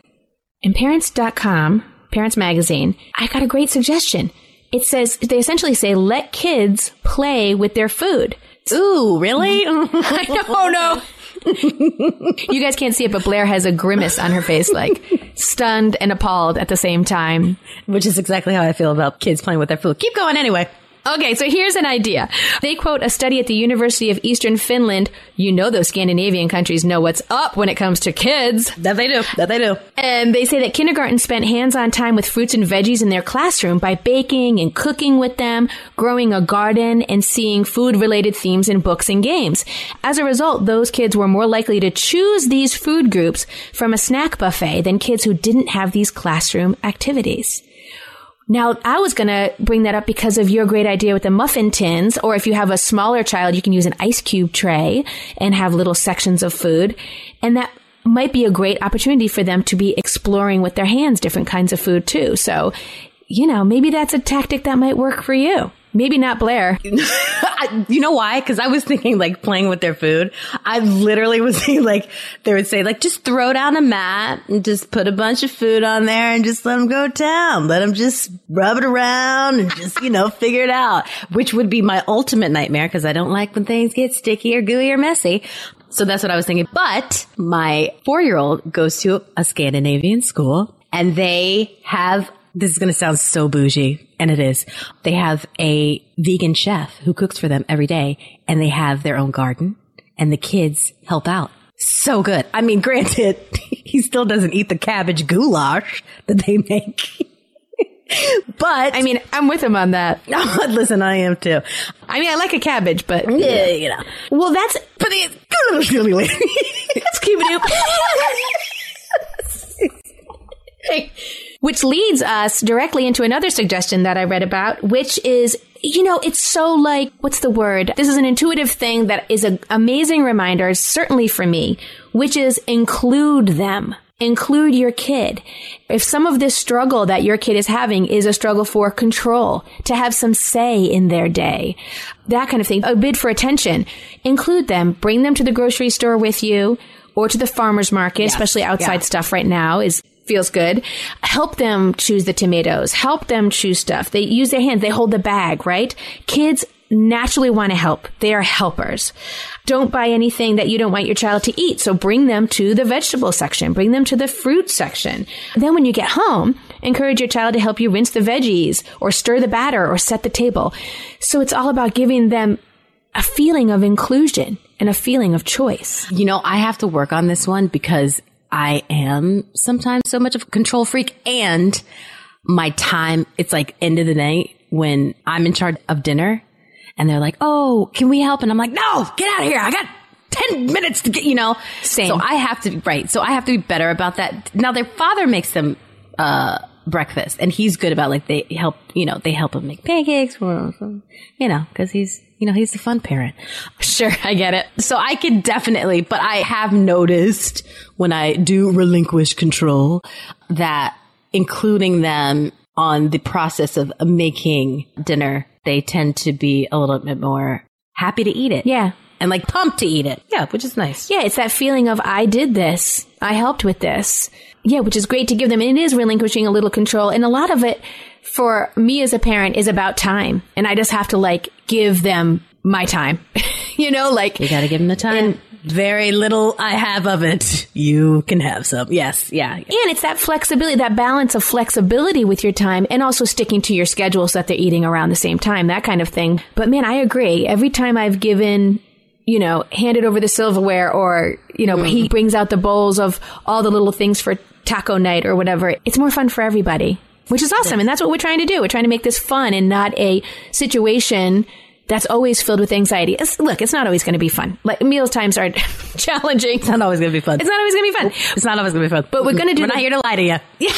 [SPEAKER 2] In parents.com, Parents Magazine, I got a great suggestion. It says, they essentially say, let kids play with their food.
[SPEAKER 1] Ooh, really?
[SPEAKER 2] I don't know. you guys can't see it, but Blair has a grimace on her face, like stunned and appalled at the same time.
[SPEAKER 1] Which is exactly how I feel about kids playing with their food. Keep going anyway.
[SPEAKER 2] Okay, so here's an idea. They quote a study at the University of Eastern Finland. You know those Scandinavian countries know what's up when it comes to kids.
[SPEAKER 1] That they do. That they do.
[SPEAKER 2] And they say that kindergarten spent hands-on time with fruits and veggies in their classroom by baking and cooking with them, growing a garden, and seeing food-related themes in books and games. As a result, those kids were more likely to choose these food groups from a snack buffet than kids who didn't have these classroom activities. Now, I was going to bring that up because of your great idea with the muffin tins, or if you have a smaller child, you can use an ice cube tray and have little sections of food. And that might be a great opportunity for them to be exploring with their hands different kinds of food too. So, you know, maybe that's a tactic that might work for you. Maybe not Blair.
[SPEAKER 1] you know why? Because I was thinking like playing with their food. I literally was saying like they would say like just throw down a mat and just put a bunch of food on there and just let them go down. Let them just rub it around and just you know figure it out. Which would be my ultimate nightmare because I don't like when things get sticky or gooey or messy. So that's what I was thinking. But my four year old goes to a Scandinavian school and they have this is going to sound so bougie, and it is. They have a vegan chef who cooks for them every day, and they have their own garden, and the kids help out. So good. I mean, granted, he still doesn't eat the cabbage goulash that they make. but
[SPEAKER 2] I mean, I'm with him on that.
[SPEAKER 1] listen, I am too.
[SPEAKER 2] I mean, I like a cabbage, but
[SPEAKER 1] Yeah, you know.
[SPEAKER 2] well, that's
[SPEAKER 1] But it, let's keep it
[SPEAKER 2] Which leads us directly into another suggestion that I read about, which is, you know, it's so like, what's the word? This is an intuitive thing that is an amazing reminder, certainly for me, which is include them. Include your kid. If some of this struggle that your kid is having is a struggle for control, to have some say in their day, that kind of thing, a bid for attention, include them, bring them to the grocery store with you or to the farmer's market, especially outside
[SPEAKER 1] yeah.
[SPEAKER 2] stuff right now is feels good. Help them choose the tomatoes. Help them choose stuff. They use their hands. They hold the bag, right? Kids naturally want to help. They are helpers. Don't buy anything that you don't want your child to eat. So bring them to the vegetable section. Bring them to the fruit section. Then when you get home, encourage your child to help you rinse the veggies or stir the batter or set the table. So it's all about giving them a feeling of inclusion and a feeling of choice.
[SPEAKER 1] You know, I have to work on this one because I am sometimes so much of a control freak and my time, it's like end of the night when I'm in charge of dinner and they're like, Oh, can we help? And I'm like, no, get out of here. I got 10 minutes to get, you know,
[SPEAKER 2] Same.
[SPEAKER 1] So I have to, right. So I have to be better about that. Now their father makes them, uh, breakfast and he's good about like they help, you know, they help him make pancakes, you know, cause he's, you know, he's the fun parent.
[SPEAKER 2] Sure, I get it.
[SPEAKER 1] So I could definitely, but I have noticed when I do relinquish control that including them on the process of making dinner, they tend to be a little bit more happy to eat it.
[SPEAKER 2] Yeah.
[SPEAKER 1] And like pumped to eat it. Yeah, which is nice.
[SPEAKER 2] Yeah, it's that feeling of I did this. I helped with this. Yeah, which is great to give them. And it is relinquishing a little control. And a lot of it for me as a parent is about time. And I just have to like give them my time. you know, like
[SPEAKER 1] You gotta give them the time. And very little I have of it. You can have some. Yes. Yeah.
[SPEAKER 2] And it's that flexibility, that balance of flexibility with your time and also sticking to your schedule so that they're eating around the same time, that kind of thing. But man, I agree. Every time I've given, you know, handed over the silverware or, you know, he mm-hmm. brings out the bowls of all the little things for taco night or whatever, it's more fun for everybody, which is awesome. And that's what we're trying to do. We're trying to make this fun and not a situation that's always filled with anxiety. It's, look, it's not always going to be fun. Like meal times are challenging.
[SPEAKER 1] It's not always gonna be fun.
[SPEAKER 2] It's not always going to be fun.
[SPEAKER 1] It's not always gonna be fun.
[SPEAKER 2] But we're gonna do
[SPEAKER 1] We're
[SPEAKER 2] the-
[SPEAKER 1] not here to lie to you.
[SPEAKER 2] Yeah.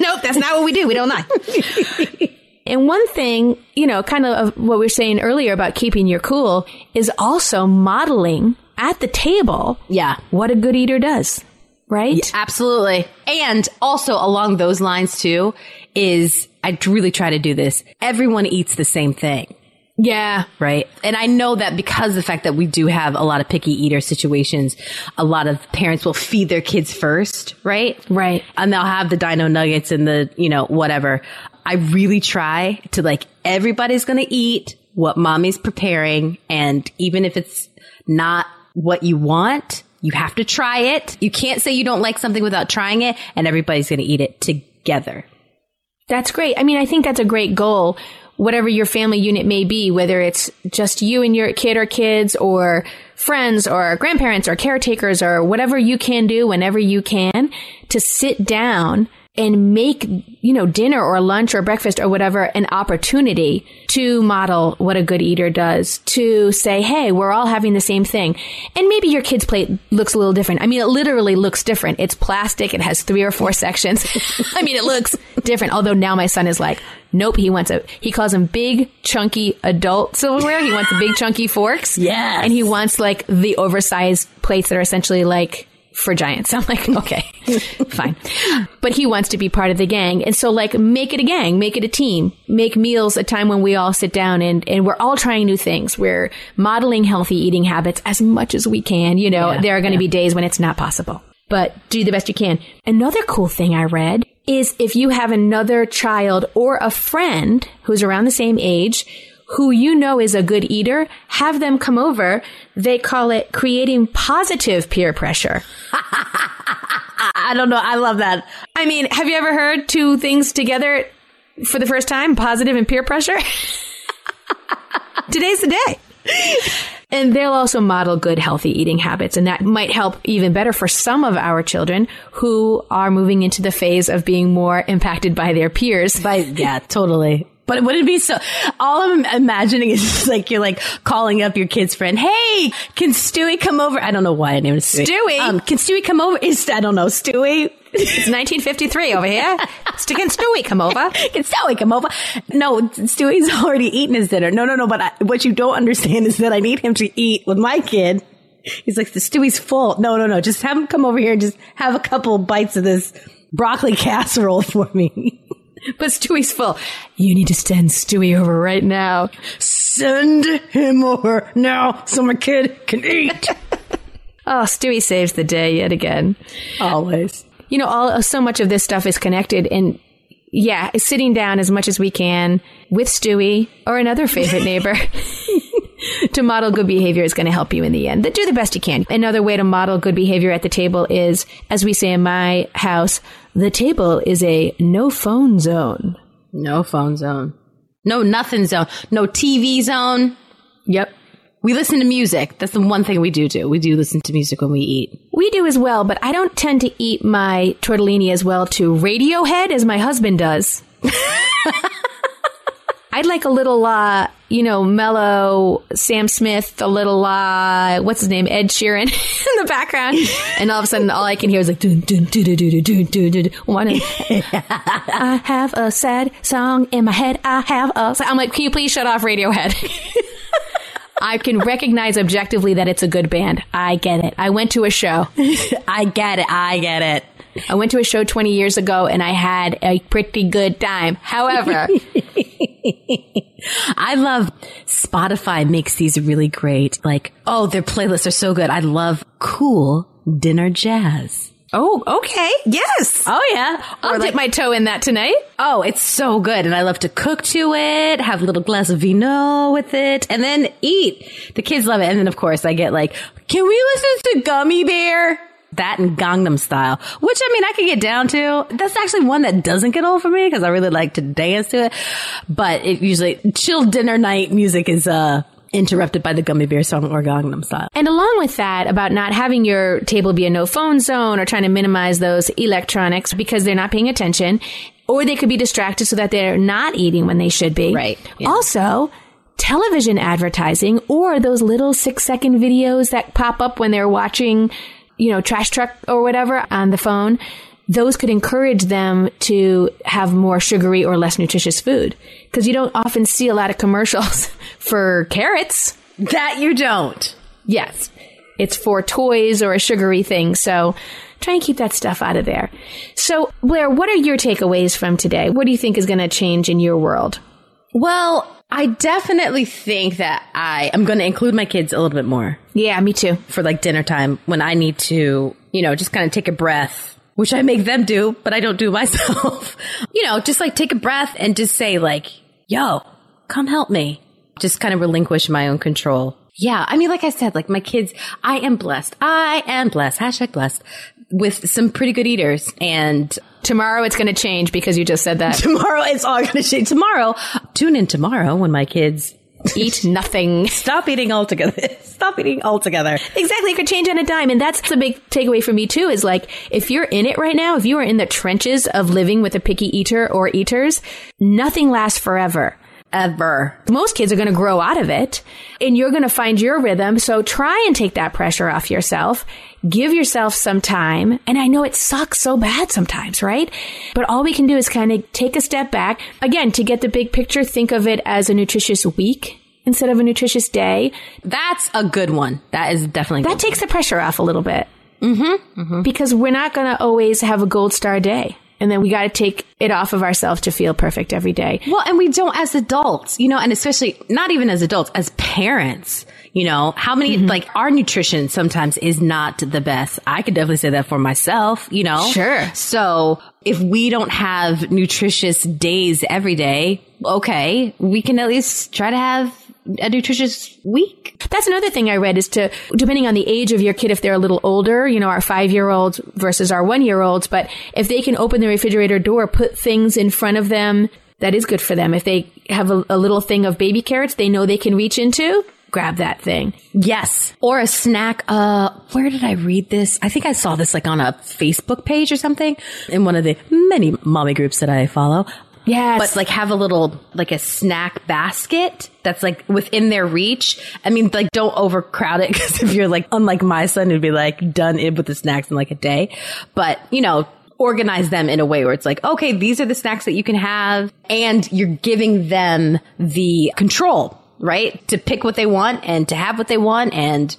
[SPEAKER 2] nope, that's not what we do. We don't lie. and one thing, you know, kind of of what we were saying earlier about keeping your cool is also modeling at the table
[SPEAKER 1] Yeah.
[SPEAKER 2] what a good eater does, right?
[SPEAKER 1] Absolutely. And also along those lines too is I really try to do this. Everyone eats the same thing.
[SPEAKER 2] Yeah.
[SPEAKER 1] right? And I know that because of the fact that we do have a lot of picky eater situations, a lot of parents will feed their kids first, right?
[SPEAKER 2] Right.
[SPEAKER 1] And they'll have the dino nuggets and the, you know, whatever. I really try to like, everybody's going to eat what mommy's preparing. And even if it's not what you want, you have to try it. You can't say you don't like something without trying it and everybody's going to eat it together.
[SPEAKER 2] That's great. I mean, I think that's a great goal. Whatever your family unit may be, whether it's just you and your kid or kids or friends or grandparents or caretakers or whatever you can do whenever you can to sit down and make, you know, dinner or lunch or breakfast or whatever an opportunity to model what a good eater does, to say, hey, we're all having the same thing. And maybe your kid's plate looks a little different. I mean, it literally looks different. It's plastic. It has three or four sections. I mean, it looks different. Although now my son is like, nope, he wants a, he calls them big, chunky adult silverware. He wants the big, chunky forks.
[SPEAKER 1] Yes.
[SPEAKER 2] And he wants like the oversized plates that are essentially like for giants. I'm like, okay, fine. But he wants to be part of the gang. And so like make it a gang, make it a team, make meals a time when we all sit down and, and we're all trying new things. We're modeling healthy eating habits as much as we can. You know,
[SPEAKER 1] Yeah,
[SPEAKER 2] there are going to be days when it's not possible, but do the best you can. Another cool thing I read is if you have another child or a friend who's around the same age who you know is a good eater, have them come over. They call it creating positive peer pressure.
[SPEAKER 1] I don't know. I love that.
[SPEAKER 2] I mean, have you ever heard two things together for the first time? Positive and peer pressure? Today's the day. And they'll also model good, healthy eating habits. And that might help even better for some of our children who are moving into the phase of being more impacted by their peers.
[SPEAKER 1] By yeah, totally. But would it be so? All I'm imagining is just like you're like calling up your kid's friend. Hey, can Stewie come over? I don't know why I named it Stewie. Um, can Stewie come over? Is I don't know Stewie.
[SPEAKER 2] It's 1953 over here. And Stewie come over.
[SPEAKER 1] Can Stewie come over? No, Stewie's already eaten his dinner. No, no, no. But I, what you don't understand is that I need him to eat with my kid. He's like the Stewie's full. No, no, no. Just have him come over here and just have a couple bites of this broccoli casserole for me.
[SPEAKER 2] But Stewie's full. You need to send Stewie over right now.
[SPEAKER 1] Send him over now so my kid can eat.
[SPEAKER 2] Oh, Stewie saves the day yet again.
[SPEAKER 1] Always.
[SPEAKER 2] you know, all so much of this stuff is connected and yeah, sitting down as much as we can with Stewie or another favorite neighbor to model good behavior is going to help you in the end. Do the best you can. Another way to model good behavior at the table is, as we say in my house, the table is a no phone zone.
[SPEAKER 1] No phone zone. No nothing zone. No TV zone.
[SPEAKER 2] Yep.
[SPEAKER 1] We listen to music. That's the one thing we do do. We do listen to music when we eat.
[SPEAKER 2] We do as well, but I don't tend to eat my tortellini as well to Radiohead as my husband does. I'd like a little, uh, you know, mellow Sam Smith, a little, uh, what's his name, Ed Sheeran in the background, and all of a sudden, all I can hear is like, dun, dun, dun, dun, dun, dun, dun, dun. One, I have a sad song in my head. I have a. I'm like, can you please shut off Radiohead? I can recognize objectively that it's a good band. I get it. I went to a show.
[SPEAKER 1] I get it. I get it.
[SPEAKER 2] I went to a show 20 years ago and I had a pretty good time. However,
[SPEAKER 1] I love Spotify makes these really great. Like, oh, their playlists are so good. I love cool dinner jazz.
[SPEAKER 2] oh, okay. Yes.
[SPEAKER 1] Oh yeah.
[SPEAKER 2] I'll dip my toe in that tonight.
[SPEAKER 1] Oh, it's so good. And I love to cook to it, have a little glass of vino with it, and then eat. The kids love it. And then of course I get like, can we listen to Gummy Bear? That and Gangnam Style, which I mean, I could get down to. That's actually one that doesn't get old for me because I really like to dance to it. But it usually, chill dinner night music is, uh, interrupted by the Gummy Bear song or Gangnam Style.
[SPEAKER 2] And along with that, about not having your table be a no phone zone or trying to minimize those electronics because they're not paying attention, or they could be distracted so that they're not eating when they should be.
[SPEAKER 1] Right. Yeah.
[SPEAKER 2] Also, television advertising or those little six second videos that pop up when they're watching, you know, trash truck or whatever on the phone. Those could encourage them to have more sugary or less nutritious food. Because you don't often see a lot of commercials for carrots.
[SPEAKER 1] That you don't.
[SPEAKER 2] Yes. It's for toys or a sugary thing. So try and keep that stuff out of there. So, Blair, what are your takeaways from today? What do you think is going to change in your world?
[SPEAKER 1] Well, I definitely think that I am going to include my kids a little bit more
[SPEAKER 2] Yeah, me too.
[SPEAKER 1] for like dinner time when I need to, you know, just kind of take a breath, which I make them do, but I don't do myself. you know, just like take a breath and just say like, yo, come help me. Just kind of relinquish my own control. Yeah. I mean, like I said, like my kids, I am blessed. I am blessed. Hashtag blessed with some pretty good eaters and
[SPEAKER 2] Tomorrow it's going to change because you just said that.
[SPEAKER 1] tomorrow it's all going to change. Tomorrow, tune in tomorrow when my kids
[SPEAKER 2] Eat nothing.
[SPEAKER 1] stop eating altogether. Stop eating altogether.
[SPEAKER 2] Exactly. It could change on a dime. And that's the big takeaway for me too is like, if you're in it right now, if you are in the trenches of living with a picky eater or eaters, nothing lasts forever.
[SPEAKER 1] Ever.
[SPEAKER 2] Most kids are going to grow out of it and you're going to find your rhythm. So try and take that pressure off yourself. Give yourself some time. And I know it sucks so bad sometimes, right? But all we can do is kind of take a step back. Again, to get the big picture, think of it as a nutritious week instead of a nutritious day.
[SPEAKER 1] That's a good one. That is definitely
[SPEAKER 2] That takes the pressure off a little bit. Mm-hmm. Because we're not going to always have a gold star day. And then we got to take it off of ourselves to feel perfect every day.
[SPEAKER 1] Well, and we don't as adults, you know, and especially not even as adults, as parents, you know, how many, mm-hmm. like our nutrition sometimes is not the best. I could definitely say that for myself, you know?
[SPEAKER 2] Sure.
[SPEAKER 1] So if we don't have nutritious days every day, okay, we can at least try to have a nutritious week.
[SPEAKER 2] That's another thing I read is to, depending on the age of your kid, if they're a little older, you know, our five year olds versus our one year olds, but if they can open the refrigerator door, put things in front of them, that is good for them. If they have a, a little thing of baby carrots they know they can reach into, grab that thing.
[SPEAKER 1] Yes. Or a snack. Uh, where did I read this? I think I saw this like on a Facebook page or something in one of the many mommy groups that I follow.
[SPEAKER 2] Yes.
[SPEAKER 1] But like have a little, like a snack basket that's like within their reach. I mean, like don't overcrowd it because if you're like, unlike my son, who'd be like done in with the snacks in like a day. But, you know, organize them in a way where it's like, okay, these are the snacks that you can have and you're giving them the control, right? To pick what they want and to have what they want. And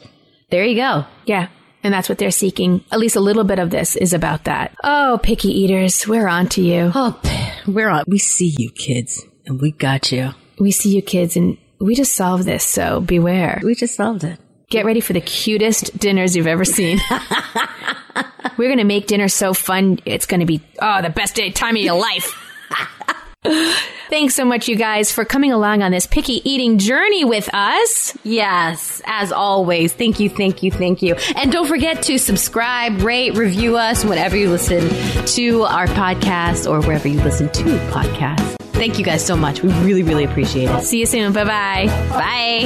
[SPEAKER 1] there you go.
[SPEAKER 2] Yeah. And that's what they're seeking. At least a little bit of this is about that. Oh, picky eaters, we're on to you.
[SPEAKER 1] Oh, we're on. We see you kids and we got you.
[SPEAKER 2] We see you kids and we just solved this, so beware.
[SPEAKER 1] We just solved it.
[SPEAKER 2] Get ready for the cutest dinners you've ever seen. We're going to make dinner so fun. It's going to be, oh, the best day, time of your life. Thanks so much, you guys, for coming along on this picky eating journey with us.
[SPEAKER 1] Yes, as always. Thank you, thank you, thank you. And don't forget to subscribe, rate, review us whenever you listen to our podcast or wherever you listen to podcasts. Thank you guys so much. We really, really appreciate it.
[SPEAKER 2] See you soon. Bye bye.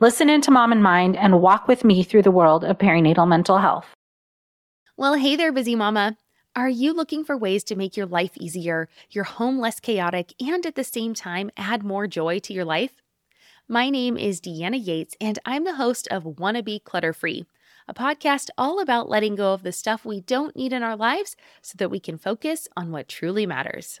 [SPEAKER 6] Listen into Mom and Mind and walk with me through the world of perinatal mental health.
[SPEAKER 7] Well, hey there, busy mama. Are you looking for ways to make your life easier, your home less chaotic, and at the same time add more joy to your life? My name is Deanna Yates, and I'm the host of Wanna Be Clutter Free, a podcast all about letting go of the stuff we don't need in our lives so that we can focus on what truly matters.